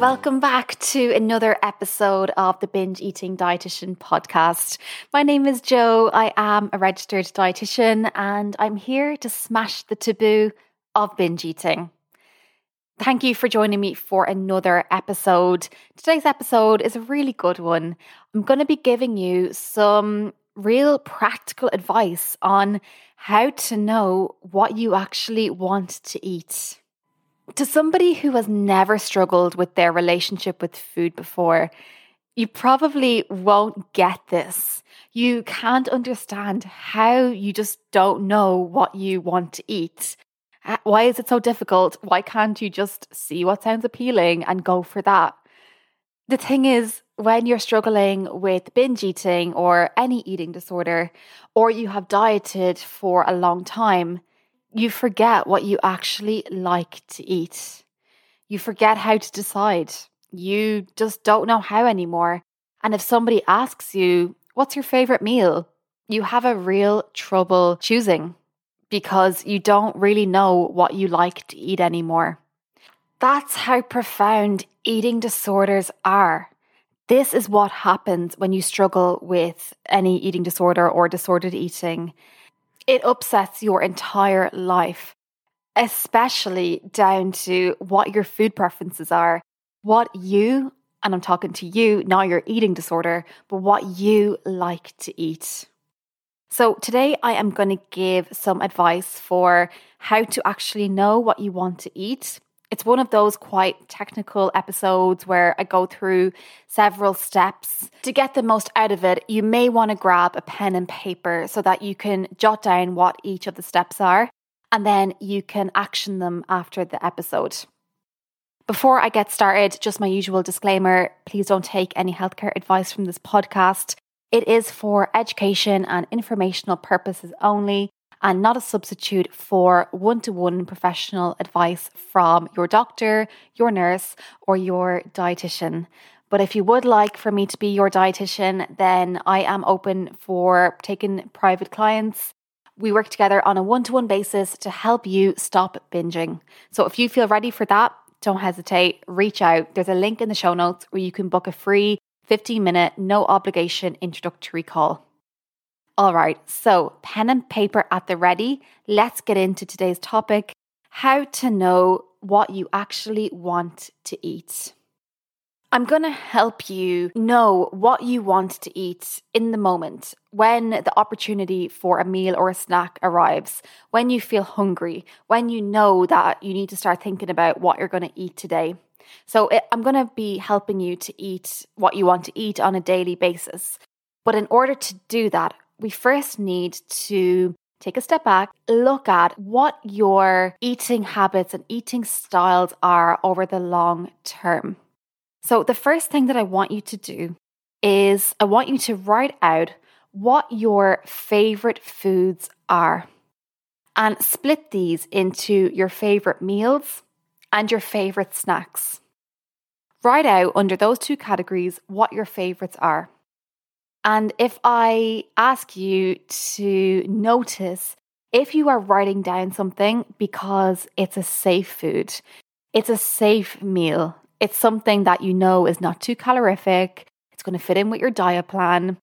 welcome back to another episode of the Binge Eating Dietitian podcast. My name is Jo. I am a registered dietitian and I'm here to smash the taboo of binge eating. Thank you for joining me for another episode. Today's episode is a really good one. I'm going to be giving you some real practical advice on how to know what you actually want to eat. To somebody who has never struggled with their relationship with food before, you probably won't get this. You can't understand how you just don't know what you want to eat. Uh, why is it so difficult? Why can't you just see what sounds appealing and go for that? The thing is, when you're struggling with binge eating or any eating disorder, or you have dieted for a long time, you forget what you actually like to eat. You forget how to decide. You just don't know how anymore. And if somebody asks you, What's your favorite meal? you have a real trouble choosing because you don't really know what you like to eat anymore. That's how profound eating disorders are. This is what happens when you struggle with any eating disorder or disordered eating it upsets your entire life, especially down to what your food preferences are, what you, and I'm talking to you, not your eating disorder, but what you like to eat. So, today I am going to give some advice for how to actually know what you want to eat it's one of those quite technical episodes where I go through several steps. To get the most out of it, you may want to grab a pen and paper so that you can jot down what each of the steps are and then you can action them after the episode. Before I get started, just my usual disclaimer please don't take any healthcare advice from this podcast. It is for education and informational purposes only and not a substitute for one to one professional advice from your doctor, your nurse, or your dietitian. But if you would like for me to be your dietitian, then I am open for taking private clients. We work together on a one to one basis to help you stop binging. So if you feel ready for that, don't hesitate, reach out. There's a link in the show notes where you can book a free 15 minute, no obligation introductory call. All right, so pen and paper at the ready. Let's get into today's topic how to know what you actually want to eat. I'm going to help you know what you want to eat in the moment when the opportunity for a meal or a snack arrives, when you feel hungry, when you know that you need to start thinking about what you're going to eat today. So, it, I'm going to be helping you to eat what you want to eat on a daily basis. But in order to do that, we first need to take a step back, look at what your eating habits and eating styles are over the long term. So, the first thing that I want you to do is I want you to write out what your favorite foods are and split these into your favorite meals and your favorite snacks. Write out under those two categories what your favorites are. And if I ask you to notice if you are writing down something because it's a safe food, it's a safe meal, it's something that you know is not too calorific, it's going to fit in with your diet plan,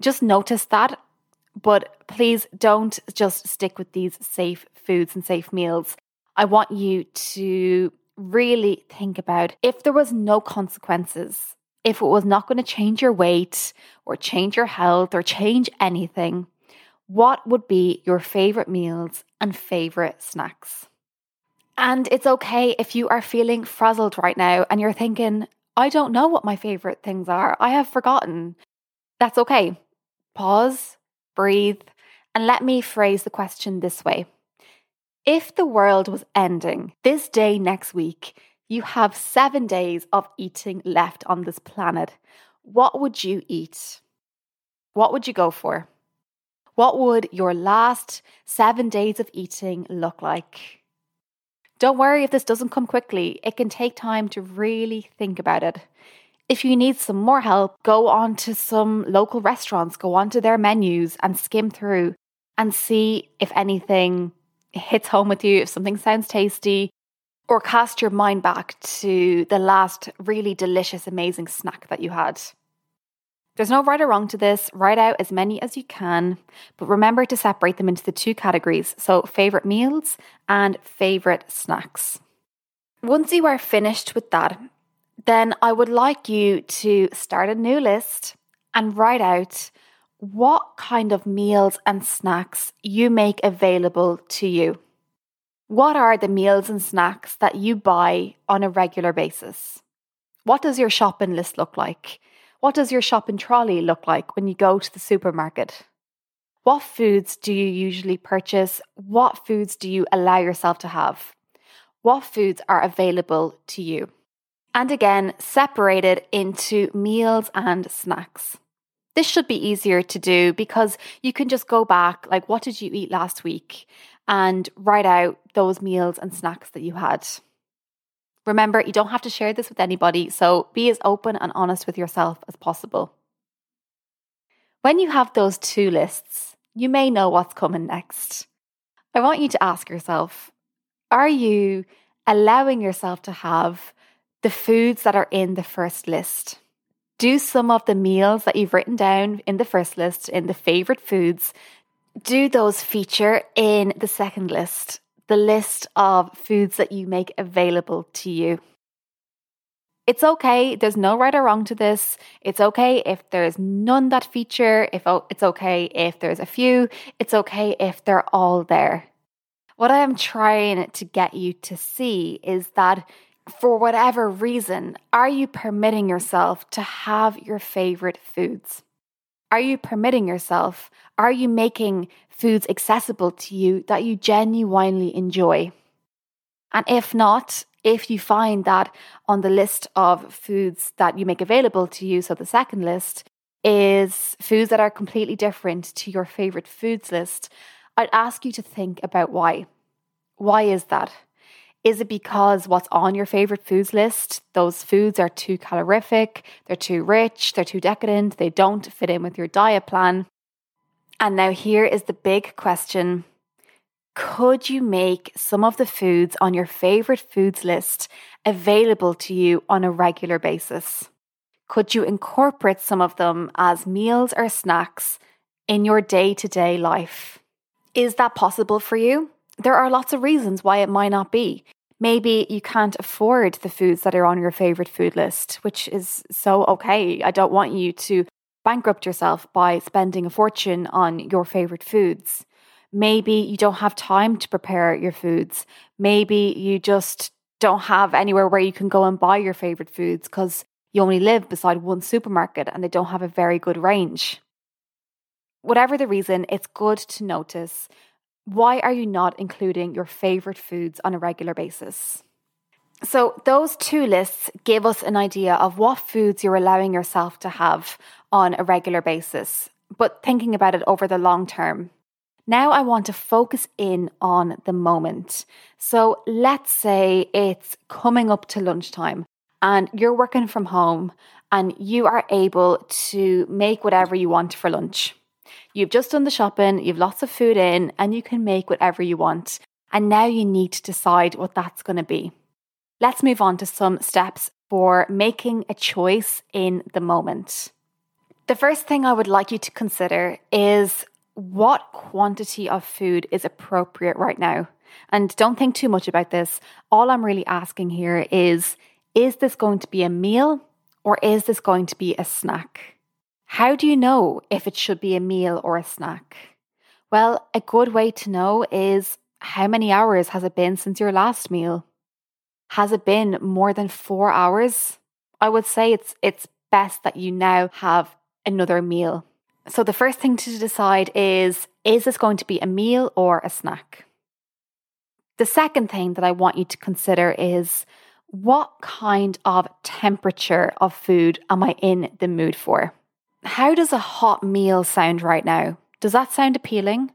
just notice that. But please don't just stick with these safe foods and safe meals. I want you to really think about if there was no consequences if it was not going to change your weight or change your health or change anything, what would be your favorite meals and favorite snacks? And it's okay if you are feeling frazzled right now and you're thinking, I don't know what my favorite things are. I have forgotten. That's okay. Pause, breathe, and let me phrase the question this way. If the world was ending this day next week, you have seven days of eating left on this planet. What would you eat? What would you go for? What would your last seven days of eating look like? Don't worry if this doesn't come quickly, it can take time to really think about it. If you need some more help, go on to some local restaurants, go onto their menus and skim through and see if anything hits home with you, if something sounds tasty, Or cast your mind back to the last really delicious, amazing snack that you had. There's no right or wrong to this. Write out as many as you can, but remember to separate them into the two categories so, favourite meals and favourite snacks. Once you are finished with that, then I would like you to start a new list and write out what kind of meals and snacks you make available to you. What are the meals and snacks that you buy on a regular basis? What does your shopping list look like? What does your shopping trolley look like when you go to the supermarket? What foods do you usually purchase? What foods do you allow yourself to have? What foods are available to you? And again, separated into meals and snacks. This should be easier to do because you can just go back, like, what did you eat last week? and write out those meals and snacks that you had. Remember, you don't have to share this with anybody, so be as open and honest with yourself as possible. When you have those two lists, you may know what's coming next. I want you to ask yourself are you allowing yourself to have the foods that are in the first list? Do some of the meals that you've written down in the first list, in the favorite foods, do those feature in the second list, the list of foods that you make available to you? It's okay. There's no right or wrong to this. It's okay if there's none that feature. If oh, it's okay if there's a few. It's okay if they're all there. What I am trying to get you to see is that for whatever reason, are you permitting yourself to have your favorite foods? Are you permitting yourself? Are you making foods accessible to you that you genuinely enjoy? And if not, if you find that on the list of foods that you make available to you, so the second list is foods that are completely different to your favorite foods list, I'd ask you to think about why. Why is that? Is it because what's on your favorite foods list, those foods are too calorific, they're too rich, they're too decadent, they don't fit in with your diet plan? And now here is the big question Could you make some of the foods on your favorite foods list available to you on a regular basis? Could you incorporate some of them as meals or snacks in your day to day life? Is that possible for you? There are lots of reasons why it might not be. Maybe you can't afford the foods that are on your favorite food list, which is so okay. I don't want you to bankrupt yourself by spending a fortune on your favorite foods. Maybe you don't have time to prepare your foods. Maybe you just don't have anywhere where you can go and buy your favorite foods because you only live beside one supermarket and they don't have a very good range. Whatever the reason, it's good to notice why are you not including your favorite foods on a regular basis? So, those two lists give us an idea of what foods you're allowing yourself to have on a regular basis, but thinking about it over the long term. Now, I want to focus in on the moment. So, let's say it's coming up to lunchtime and you're working from home and you are able to make whatever you want for lunch. You've just done the shopping, you've lots of food in, and you can make whatever you want. And now you need to decide what that's going to be. Let's move on to some steps for making a choice in the moment. The first thing I would like you to consider is what quantity of food is appropriate right now. And don't think too much about this. All I'm really asking here is is this going to be a meal or is this going to be a snack? How do you know if it should be a meal or a snack? Well, a good way to know is how many hours has it been since your last meal? Has it been more than 4 hours? I would say it's it's best that you now have another meal. So the first thing to decide is is this going to be a meal or a snack? The second thing that I want you to consider is what kind of temperature of food am I in the mood for? How does a hot meal sound right now? Does that sound appealing?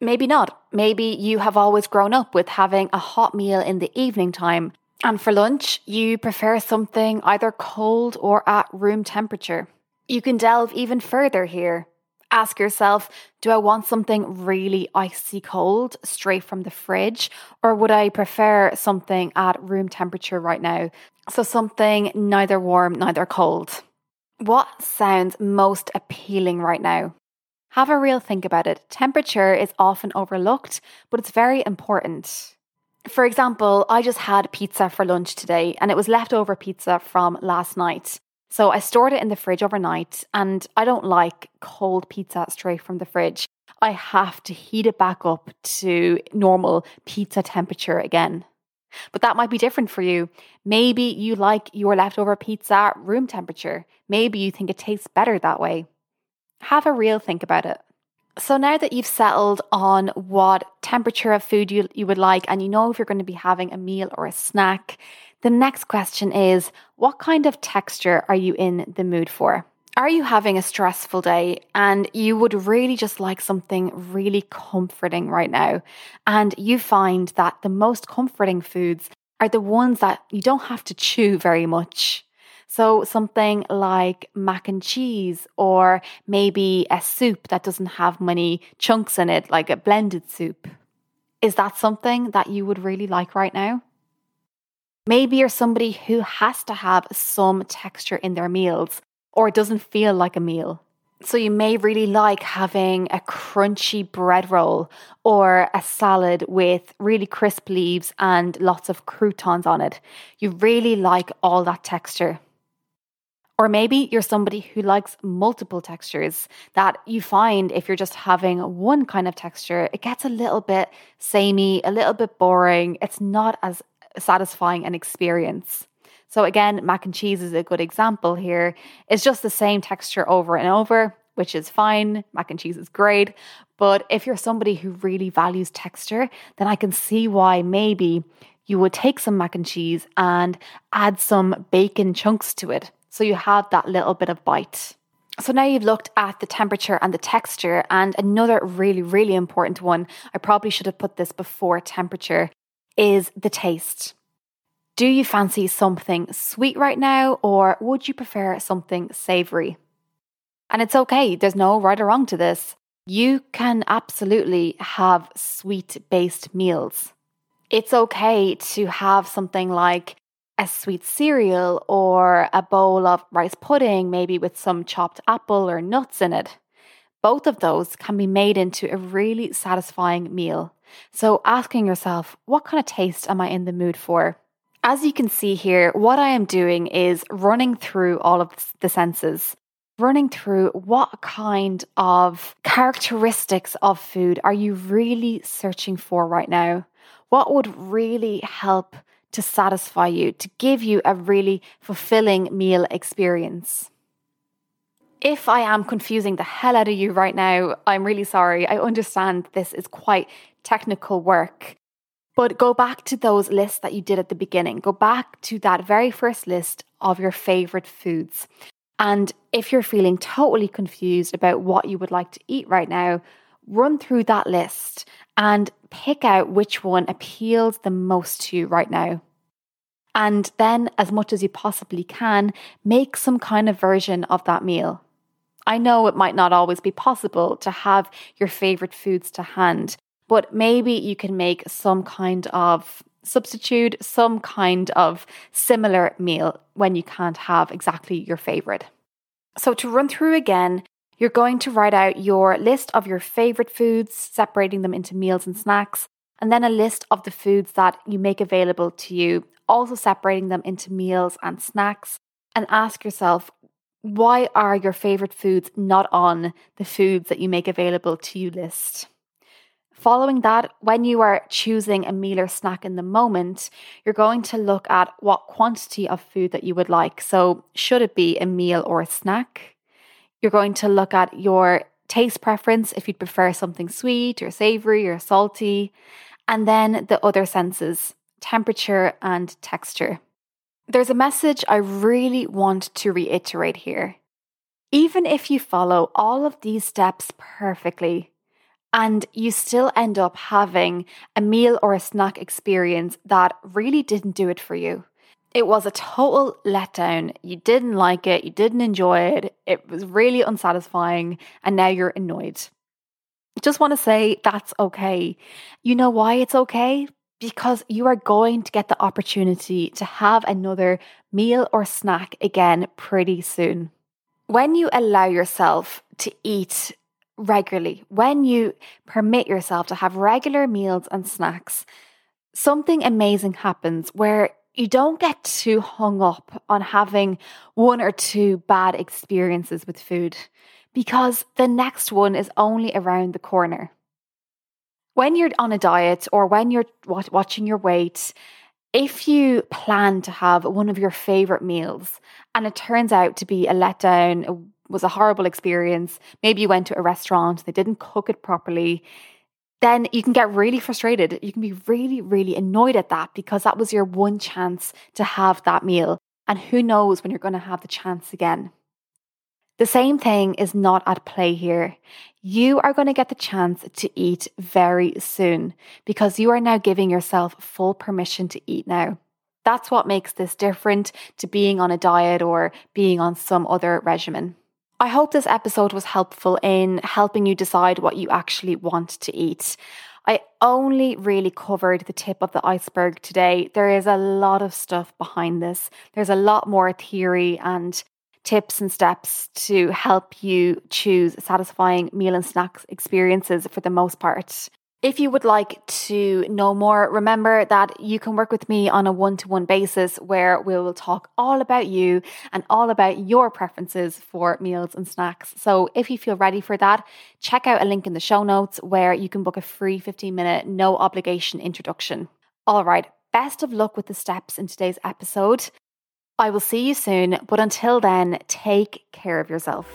Maybe not. Maybe you have always grown up with having a hot meal in the evening time, and for lunch, you prefer something either cold or at room temperature. You can delve even further here. Ask yourself do I want something really icy cold straight from the fridge, or would I prefer something at room temperature right now? So, something neither warm, neither cold. What sounds most appealing right now? Have a real think about it. Temperature is often overlooked, but it's very important. For example, I just had pizza for lunch today and it was leftover pizza from last night. So I stored it in the fridge overnight and I don't like cold pizza straight from the fridge. I have to heat it back up to normal pizza temperature again. But that might be different for you. Maybe you like your leftover pizza at room temperature. Maybe you think it tastes better that way. Have a real think about it. So now that you've settled on what temperature of food you, you would like and you know if you're going to be having a meal or a snack, the next question is what kind of texture are you in the mood for? Are you having a stressful day and you would really just like something really comforting right now? And you find that the most comforting foods are the ones that you don't have to chew very much. So, something like mac and cheese, or maybe a soup that doesn't have many chunks in it, like a blended soup. Is that something that you would really like right now? Maybe you're somebody who has to have some texture in their meals or it doesn't feel like a meal. So you may really like having a crunchy bread roll or a salad with really crisp leaves and lots of croutons on it. You really like all that texture. Or maybe you're somebody who likes multiple textures that you find if you're just having one kind of texture, it gets a little bit samey, a little bit boring. It's not as satisfying an experience. So, again, mac and cheese is a good example here. It's just the same texture over and over, which is fine. Mac and cheese is great. But if you're somebody who really values texture, then I can see why maybe you would take some mac and cheese and add some bacon chunks to it. So you have that little bit of bite. So now you've looked at the temperature and the texture, and another really, really important one, I probably should have put this before temperature, is the taste. Do you fancy something sweet right now, or would you prefer something savory? And it's okay, there's no right or wrong to this. You can absolutely have sweet based meals. It's okay to have something like a sweet cereal or a bowl of rice pudding, maybe with some chopped apple or nuts in it. Both of those can be made into a really satisfying meal. So, asking yourself, what kind of taste am I in the mood for? As you can see here, what I am doing is running through all of the senses, running through what kind of characteristics of food are you really searching for right now? What would really help to satisfy you, to give you a really fulfilling meal experience? If I am confusing the hell out of you right now, I'm really sorry. I understand this is quite technical work. But go back to those lists that you did at the beginning. Go back to that very first list of your favorite foods. And if you're feeling totally confused about what you would like to eat right now, run through that list and pick out which one appeals the most to you right now. And then, as much as you possibly can, make some kind of version of that meal. I know it might not always be possible to have your favorite foods to hand, but maybe you can make some kind of substitute, some kind of similar meal when you can't have exactly your favorite. So, to run through again, you're going to write out your list of your favorite foods, separating them into meals and snacks, and then a list of the foods that you make available to you, also separating them into meals and snacks. And ask yourself, why are your favorite foods not on the foods that you make available to you list? Following that, when you are choosing a meal or snack in the moment, you're going to look at what quantity of food that you would like. So, should it be a meal or a snack? You're going to look at your taste preference if you'd prefer something sweet or savory or salty, and then the other senses temperature and texture. There's a message I really want to reiterate here. Even if you follow all of these steps perfectly, and you still end up having a meal or a snack experience that really didn't do it for you. It was a total letdown. You didn't like it, you didn't enjoy it, it was really unsatisfying, and now you're annoyed. Just want to say that's okay. You know why it's okay? Because you are going to get the opportunity to have another meal or snack again pretty soon. When you allow yourself to eat regularly, when you permit yourself to have regular meals and snacks, something amazing happens where you don't get too hung up on having one or two bad experiences with food because the next one is only around the corner. When you're on a diet or when you're watching your weight, if you plan to have one of your favorite meals and it turns out to be a letdown, was a horrible experience, maybe you went to a restaurant, they didn't cook it properly, then you can get really frustrated. You can be really, really annoyed at that because that was your one chance to have that meal. And who knows when you're going to have the chance again. The same thing is not at play here. You are going to get the chance to eat very soon because you are now giving yourself full permission to eat now. That's what makes this different to being on a diet or being on some other regimen. I hope this episode was helpful in helping you decide what you actually want to eat. I only really covered the tip of the iceberg today. There is a lot of stuff behind this. There's a lot more theory and tips and steps to help you choose satisfying meal and snacks experiences for the most part. If you would like to know more, remember that you can work with me on a one to one basis where we will talk all about you and all about your preferences for meals and snacks. So if you feel ready for that, check out a link in the show notes where you can book a free 15 minute, no obligation introduction. All right, best of luck with the steps in today's episode. I will see you soon, but until then, take care of yourself.